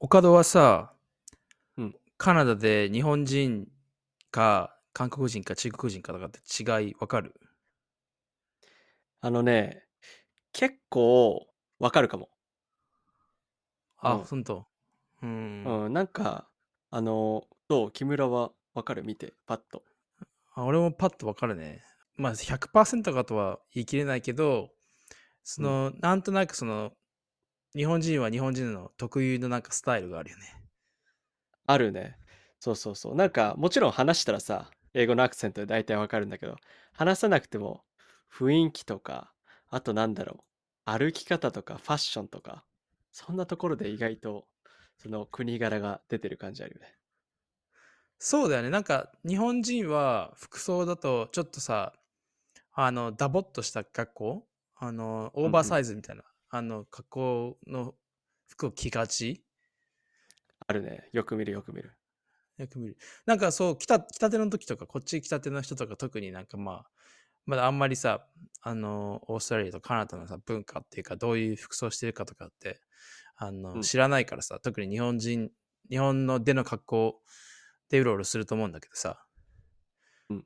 岡戸はさ、うんカナダで日本人か韓国人か中国人かとかって違いわかる？あのね、結構わかるかも。あ、うんほんと？うん。うん、なんか、あの、どう？木村はわかる？見て、パッと。あ俺もパッとわかるね。まあ100%かとは言い切れないけど、その、なんとなくその、日本人は日本人の特有のなんかスタイルがあるよね。あるね。そうそうそう。なんか、もちろん話したらさ、英語のアクセントで大体わかるんだけど、話さなくても雰囲気とか、あとなんだろう、歩き方とかファッションとか、そんなところで意外と、その国柄が出てる感じあるよね。そうだよね。なんか日本人は服装だとちょっとさ、あの、ダボっとした格好、あの、オーバーサイズみたいな、あの、格好の服を着がち？あるね。よく見るよく見る。よく見る。なんかそう、来た、来たての時とか、こっち来たての人とか特になんかまあ、まだあんまりさ、あの、オーストラリアとカナダのさ、文化っていうか、どういう服装してるかとかって、あの、うん知らないからさ、特に日本人、日本の出の格好でうろうろすると思うんだけどさ。うん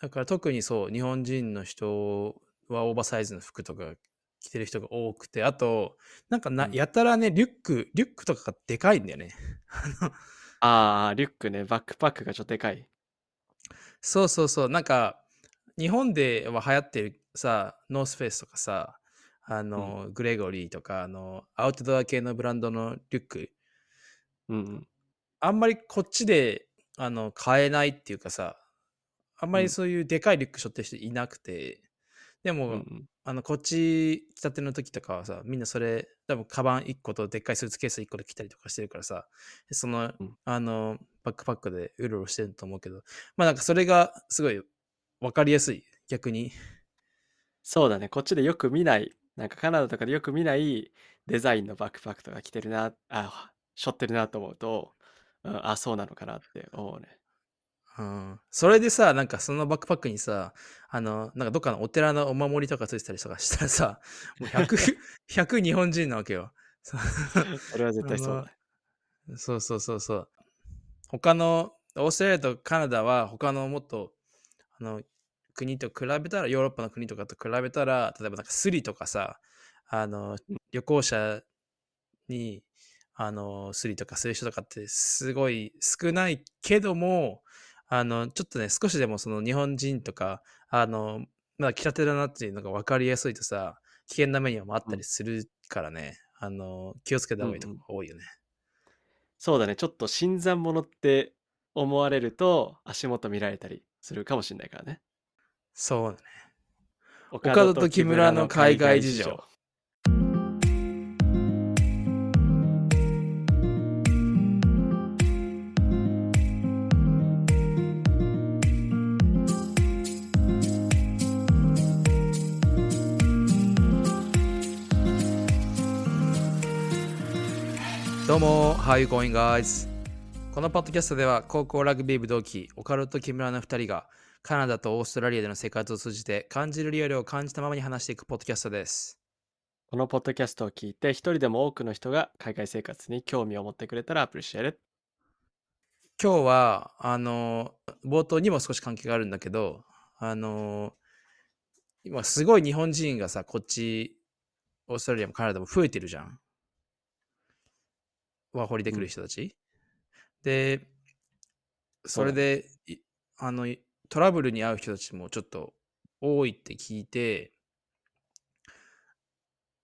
だから特にそう、日本人の人はオーバーサイズの服とか着てる人が多くて、あと、なんかな、うんやたらね、リュック、リュックとかがでかいんだよね。あのああ、リュックね、バックパックがちょっとでかい。そうそうそう。なんか、日本では流行ってるさ、ノースフェイスとかさ、あの、グレゴリーとか、あの、アウトドア系のブランドのリュック、うんうん。あんまりこっちで、あの、買えないっていうかさ、あんまうんりそういうでかいリュック背負ってる人いなくて、でも、うんうんあの、こっち来たての時とかはさ、みんなそれ、多分カバン1個とでっかいスーツケース1個で来たりとかしてるからさ、その、うんあの、バックパックでうろうろしてると思うけど、まあなんかそれがすごいわかりやすい、逆に。そうだね。こっちでよく見ない、なんかカナダとかでよく見ないデザインのバックパックとか着てるな、あ、背負ってるなと思うと、うん、あ、そうなのかなって思うね。うん、それでさ、なんかそのバックパックにさ、あの、なんかどっかのお寺のお守りとかついてたりとかしたらさ、もう100、100日本人なわけよ。それは絶対そう。そうそうそうそう。他の、オーストラリアとカナダは他のもっと、あの、国と比べたら、ヨーロッパの国とかと比べたら、例えばなんかスリとかさ、あの、旅行者に、あの、スリとかする人とかってすごい少ないけども、あの、ちょっとね、少しでもその日本人とか、あの、まだ来たてだなっていうのが分かりやすいとさ、危険な目にはもあったりするからね、あの、気をつけた方がいいとこが多いよね。そうだね。ちょっと新参者って思われると足元見られたりするかもしれないからね。そうだね。岡田と木村の海外事情。どうも、How you going guys? このポッドキャストでは高校ラグビー部同期、オカルと木村の2人がカナダとオーストラリアでの生活を通じて感じるリアルを感じたままに話していくポッドキャストです。このポッドキャストを聞いて一人でも多くの人が海外生活に興味を持ってくれたらアプリシェル。今日は、あの、冒頭にも少し関係があるんだけど、あの、今すごい日本人がさ、こっち、オーストラリアもカナダも増えてるじゃん。ワーホリで来る人たち。で、それで、いあの、トラブルに遭う人たちもちょっと多いって聞いて、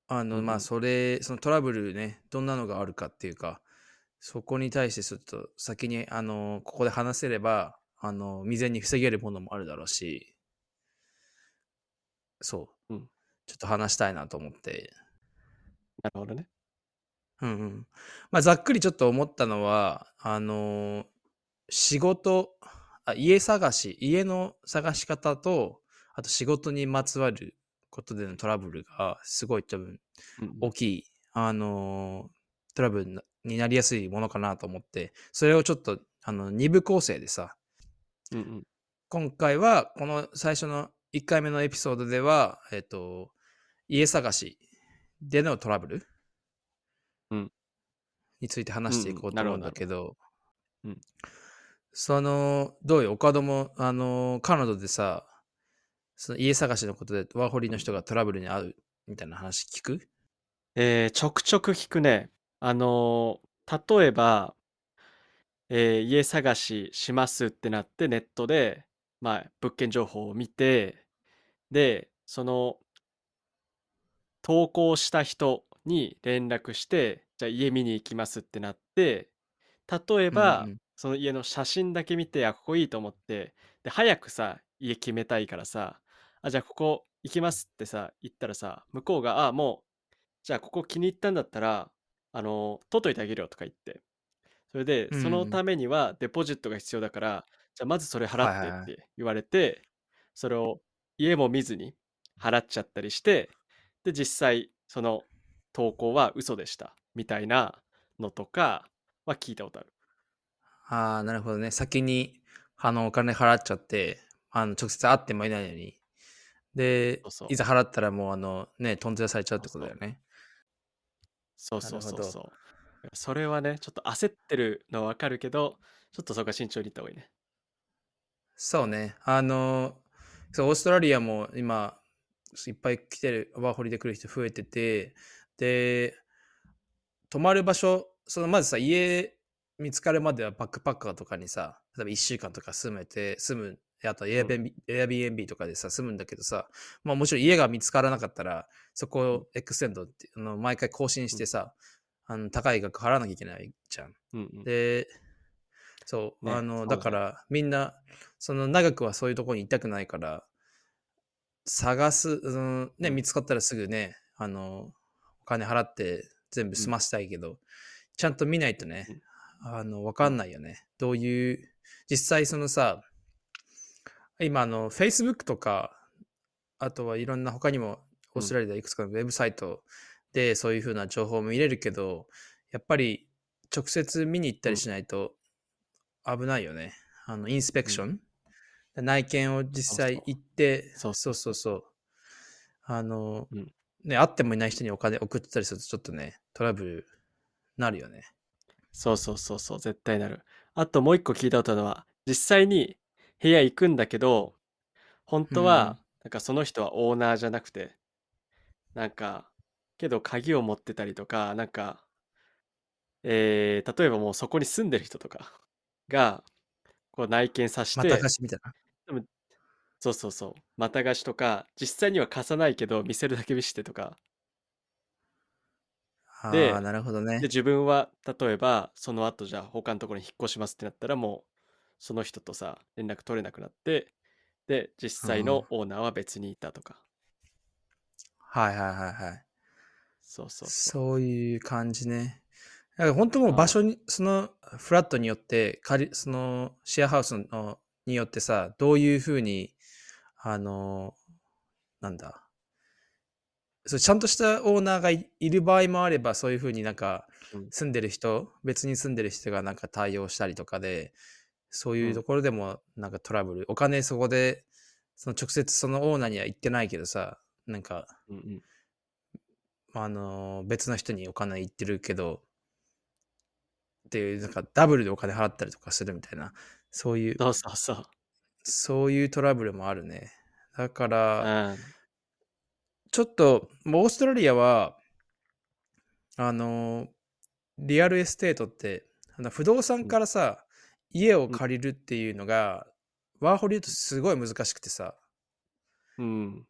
あの、まあ、それ、そのトラブルね、どんなのがあるかっていうか、そこに対してちょっと先に、あの、ここで話せれば、あの、未然に防げるものもあるだろうし、そう。うんちょっと話したいなと思って。なるほどね。うんうん。まあ、ざっくりちょっと思ったのは、あのー仕事あ、家探し、家の探し方と、あと仕事にまつわることでのトラブルがすごい多分うん大きい、あのートラブルなになりやすいものかなと思って、それをちょっと、あの、二部構成でさ、うんうん今回はこの最初の1回目のエピソードでは、えっ、と、家探しでのトラブル、うん。について話していこうと思うんだけど、うんうん。その、どうよ、岡戸も、あの、カナダでさ、その家探しのことでワーホリの人がトラブルに遭うみたいな話聞く？えーちょくちょく聞くね。あのー例えば、えー家探ししますってなってネットで、まあ、物件情報を見て、で、その、投稿した人に連絡して、じゃあ家見に行きますってなって、例えば、うんうん。その家の写真だけ見て、あ、ここいいと思って、で、早くさ、家決めたいからさ、あ、じゃあここ行きますってさ、言ったらさ、向こうが、あ、もう、じゃあここ気に入ったんだったら、あの、取っといてあげるよとか言って。それで、うんそのためにはデポジットが必要だから、じゃあまずそれ払はいはいはい。ってって言われて、それを家も見ずに払っちゃったりして、で、実際、その投稿は嘘でしたみたいなのとかは聞いたことある。ああ、なるほどね。先に、あの、お金払っちゃって、あの、直接会ってもいないのに。でそうそう、いざ払ったらもう、あの、ね、トンズラされちゃうってことだよね。そうそうそうそう。それはね、ちょっと焦ってるのはわかるけど、ちょっとそこは慎重にいった方がいいね。そうね。あの、そう、オーストラリアも今、いっぱい来てる、ワーホリで来る人増えてて、で、泊まる場所、そのまずさ、家見つかるまではバックパッカーとかにさ、例えば1週間とか住めて、住む、あと Airbnb,、Airbnb とかでさ、住むんだけどさ、まあもちろん家が見つからなかったら、そこをエクセンドって、あの毎回更新してさ、あの高い額払わなきゃいけないじゃん。うんうん。で、そう、ねあの、だから、みんな、その長くはそういうところにいたくないから、探す、うん、ね、うん。見つかったらすぐね、あの、お金払って全部済ませたいけど、ちゃんと見ないとね、あの、わかんないよね。どういう、実際そのさ、今、あの、Facebook とか、あとはいろんな他にも、オーストラリアでいくつかのウェブサイトでそういうふうな情報を見れるけど、やっぱり直接見に行ったりしないと危ないよね。あの、インスペクション。内見を実際行って、そうそうそうそう。あの、うんね、会ってもいない人にお金送ってたりするとちょっとね、トラブルなるよね。そうそうそうそう、絶対なる。あともう一個聞いたことは、実際に部屋行くんだけど、本当は、なんかその人はオーナーじゃなくて、なんか、けど鍵を持ってたりとか、なんか、えー、例えばもうそこに住んでる人とかが、こう内見させて、また貸しみたいな。そうそうそう、また貸しとか、実際には貸さないけど、見せるだけ見せてとか、あであ、なるほどねで、。自分は、例えば、その後じゃあ他のところに引っ越しますってなったら、もう、その人とさ、連絡取れなくなって、で、実際のオーナーは別にいたとか。はいはいはいはい。そうそうそう。そういう感じね。だから本当もう場所に、そのフラットによって、借りそのシェアハウスのによってさ、どういうふうに、あの、なんだ、そうちゃんとしたオーナーがいいる場合もあれば、そういうふうになんかうん住んでる人、別に住んでる人がなんか対応したりとかで、そういううんところでもなんかトラブル、お金そこで、その直接そのオーナーには行ってないけどさ、なんかうんうん。あの別の人にお金行ってるけど、っていう、なんかダブルでお金払ったりとかするみたいな、そういう、そうそうそう。そういうトラブルもあるね。だから、うん。ちょっと、もうオーストラリアは、あのリアルエステートって、あの不動産からさ、家を借りるっていうのが、ワーホリだとすごい難しくてさ、うん。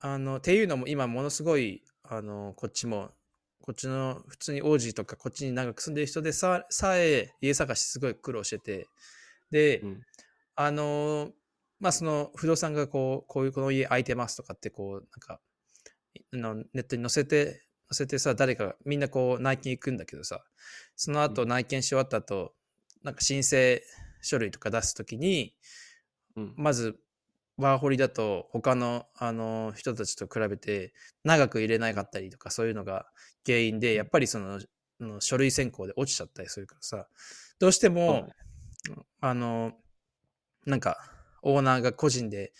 あの、っていうのも今ものすごい、あの、こっちも、こっちの普通にオージーとかこっちに長く住んでる人でさえさ家探しすごい苦労してて、で、うんあの、まあその不動産がこう、こういうこの家空いてますとかってこう、なんか、あのネットに載せて、載せてさ、誰かがみんなこう内見行くんだけどさ、その後う内見し終わった後、なんか申請書類とか出すときに、うん。まず、ワーホリだと他のあの人たちと比べて長く入れなかったりとかそういうのが原因で、やっぱりその書類選考で落ちちゃったりするからさ、どうしてそうだもね、あの、なんか、オーナーが個人で、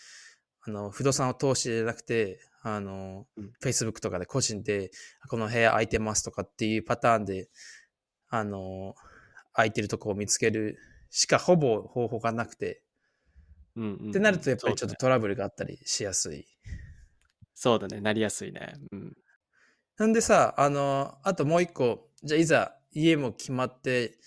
あの、不動産を通してじゃなくて、あの、うん Facebook とかで個人で、この部屋空いてますとかっていうパターンで、あの、空いてるとこを見つけるしかほぼ方法がなくて、うんうんうんってなるとやっぱりちょっとトラブルがあったりしやすい。そうだね、なりやすいね。うん。なんでさ、あの、あともう一個、じゃあいざ家も決まって、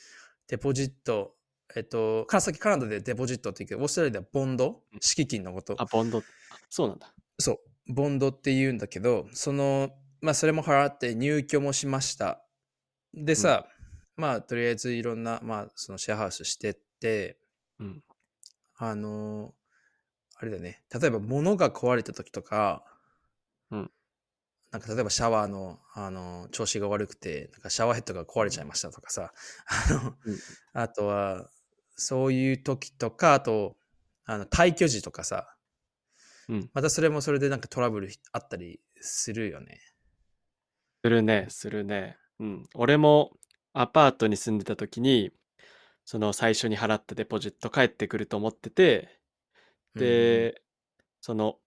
デポジット、えっと、かさっきカナダでデポジットって言うけど、オーストラリアではボンドうん敷金のこと。あ、ボンド。あそうなんだ。そう、ボンドって言うんだけど、その、まあ、それも払って入居もしました。でさ、まあ、とりあえずいろんな、まあ、そのシェアハウスしてって、うん。あのあれだよね、例えば物が壊れた時とか、うんなんか例えばシャワーの、あの調子が悪くて、なんかシャワーヘッドが壊れちゃいましたとかさ、あのうんあとは、そういう時とか、あと、あの退去時とかさ、うんまたそれもそれでなんかトラブルあったりするよね。するね、するね。うん。俺もアパートに住んでた時に、その最初に払ったデポジット返ってくると思ってて、で、その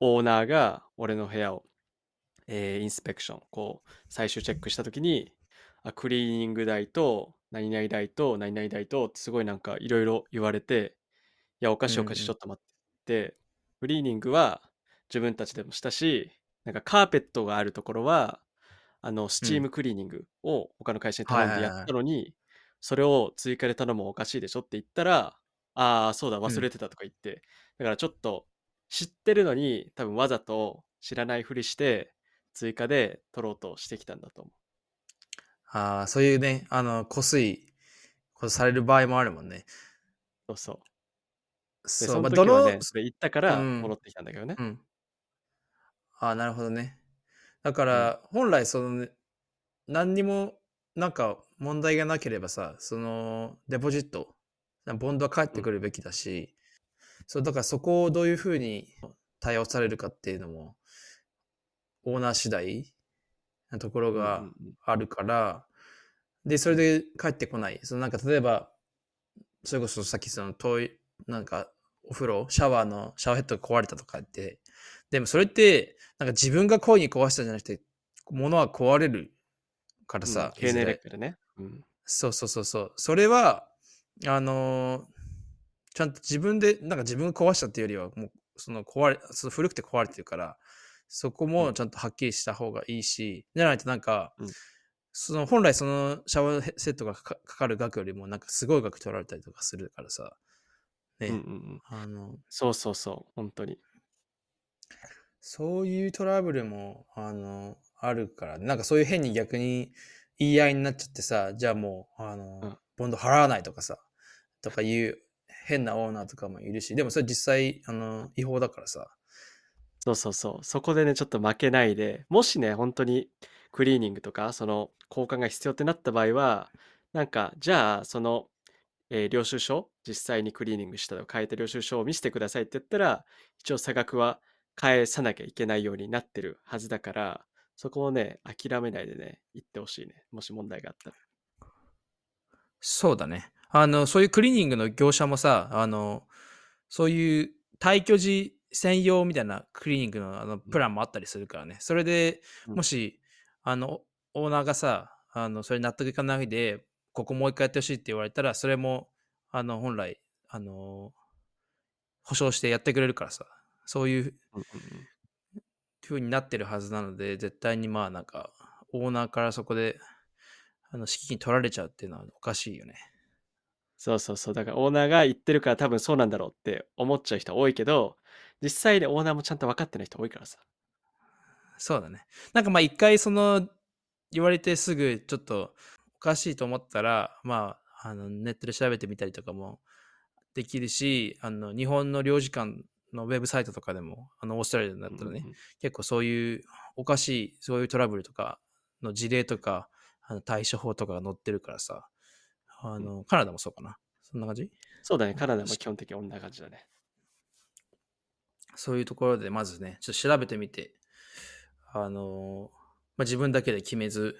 オーナーが俺の部屋を、えーインスペクション、こう、最終チェックした時に、あクリーニング代と、何々代と、何々代と、すごいなんかいろいろ言われて、いや、おかしいおかしい、うん。うんちょっと待って。で、クリーニングは自分たちでもしたし、なんかカーペットがあるところは、あの、スチームクリーニングを他の会社に頼んでやったのに、それを追加で頼むのおかしいでしょって言ったら、ああ、そうだ、忘れてたとか言って、だからちょっと知ってるのに、多分わざと知らないふりして、追加で取ろうとしてきたんだと思ああ、そういうね、あの、こすいことされる場合もあるもんね。う。そうそう。で、そ、そうのまあ、どの、ね、それ言ったからうん戻ってきたんだけどねう。ん。ああ、なるほどね。だから、本来、その、ね、何にも、なんか問題がなければさ、その、デポジット、ボンドは返ってくるべきだし、そう、だからそこをどういうふうに対応されるかっていうのも、オーナー次第なところがうんあるから、で、それで帰ってこない。そのなんか例えば、それこそさっきその遠い、なんかお風呂、シャワーのシャワーヘッドが壊れたとかって、でもそれって、なんか自分が故意に壊したんじゃなくて、物は壊れるからさ、経年ね。うん。そうそうそうそう。それは、あのーちゃんと自分で、なんか自分が壊したっていうよりは、もう、その壊れ、その古くて壊れてるから、そこもちゃんとはっきりした方がいいし、じゃないとなんか、うんその本来そのシャワーセットがかかる額よりもなんかすごい額取られたりとかするからさ、ね、うんうんうん。あの、そうそうそう。本当に。そういうトラブルも、あの、あるから、なんかそういう変に逆に言い合いになっちゃってさ、じゃあもう、あの、うんボンド払わないとかさ、とかいう変なオーナーとかもいるし、でもそれ実際、あの、違法だからさ。そうそうそう。そこでね、ちょっと負けないで、もしね、本当にクリーニングとか、その交換が必要ってなった場合は、なんか、じゃあ、その、えー領収書、実際にクリーニングしたと変えた領収書を見せてくださいって言ったら、一応差額は返さなきゃいけないようになってるはずだから、そこをね、諦めないでね、言ってほしいね。もし問題があったら。そうだね。あの、そういうクリーニングの業者もさ、あの、そういう退去時専用みたいなクリーニングのあのプランもあったりするからね。それでうんもし、あの、オーナーがさ、あの、それ納得いかないで、ここもう一回やってほしいって言われたら、それも、あの、本来、あの、保証してやってくれるからさ、そういううんうになってるはずなので、絶対にまあなんか、オーナーからそこで、あの、敷金取られちゃうっていうのはおかしいよね。そうそうそう。だからオーナーが言ってるから多分そうなんだろうって思っちゃう人多いけど、実際ね、オーナーもちゃんと分かってない人多いからさ。そうだね。なんかまあ一回その言われてすぐちょっとおかしいと思ったら、まあ、あのネットで調べてみたりとかもできるし、あの日本の領事館のウェブサイトとかでも、あのオーストラリアだったらね、うんうん結構そういうおかしい、そういうトラブルとかの事例とか、あの対処法とかが載ってるからさ、あの、カナダもそうかな。そんな感じ？そうだね。カナダも基本的にこんな感じだね。そういうところでまずね、ちょっと調べてみて、あのまあ、自分だけで決めず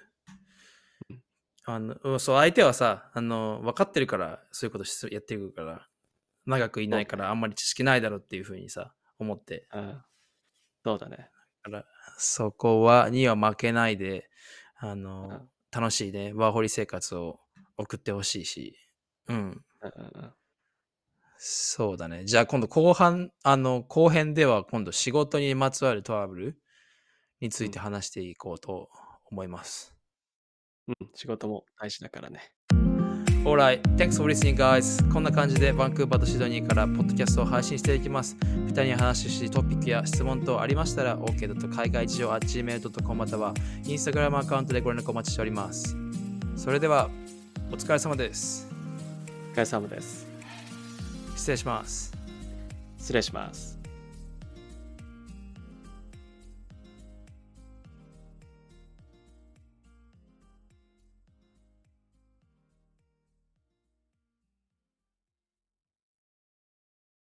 うん、あの、うんそう、相手はさ、あの、分かってるから、そういうことしやっていくから、長くいないから、あんまり知識ないだろうっていうふうにさ、思って、うん。そうだね。だからそこは、には負けないで、あの、楽しいね、ワーホリ生活を送ってほしいし。うん。うんうんうんそうだね。じゃあ今度後半、あの、後編では今度仕事にまつわるトラブルについて話していこうと思います。うん、仕事も大事だからね。Alright, thanks for listening guys. こんな感じでバンクーバーとシドニーからポッドキャストを配信していきます。二人に話ししトピックや質問等ありましたら OK. 海外事情 gmail.com または Instagram アカウントでご連絡お待ちしております。それではお疲れ様です。お疲れ様です。失礼します。失礼します。